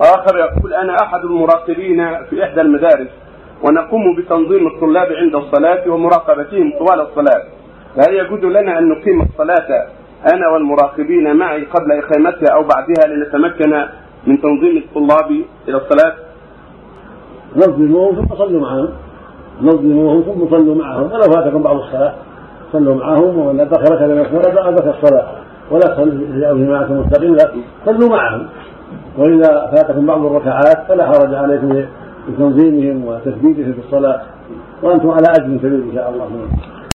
آخر يقول أنا أحد المراقبين في إحدى المدارس ونقوم بتنظيم الطلاب عند الصلاة ومراقبتهم طوال الصلاة. فهل يجوز لنا أن نقيم الصلاة أنا والمراقبين معي قبل إقامتها أو بعدها لنتمكن من تنظيم الطلاب إلى الصلاة؟ نظموهم ثم صلوا معهم. نظموهم ثم صلوا معهم. ولو فاتكم بعض الصلاة. صلوا معهم ولا بقي ركعة من الصلاة ولا تصلوا جماعة مستقلة صلوا معهم. وإذا فاتكم بعض الركعات فلا حرج عليكم بتنظيمهم وتثبيتهم في الصلاة وأنتم على أجر كبير إن شاء الله.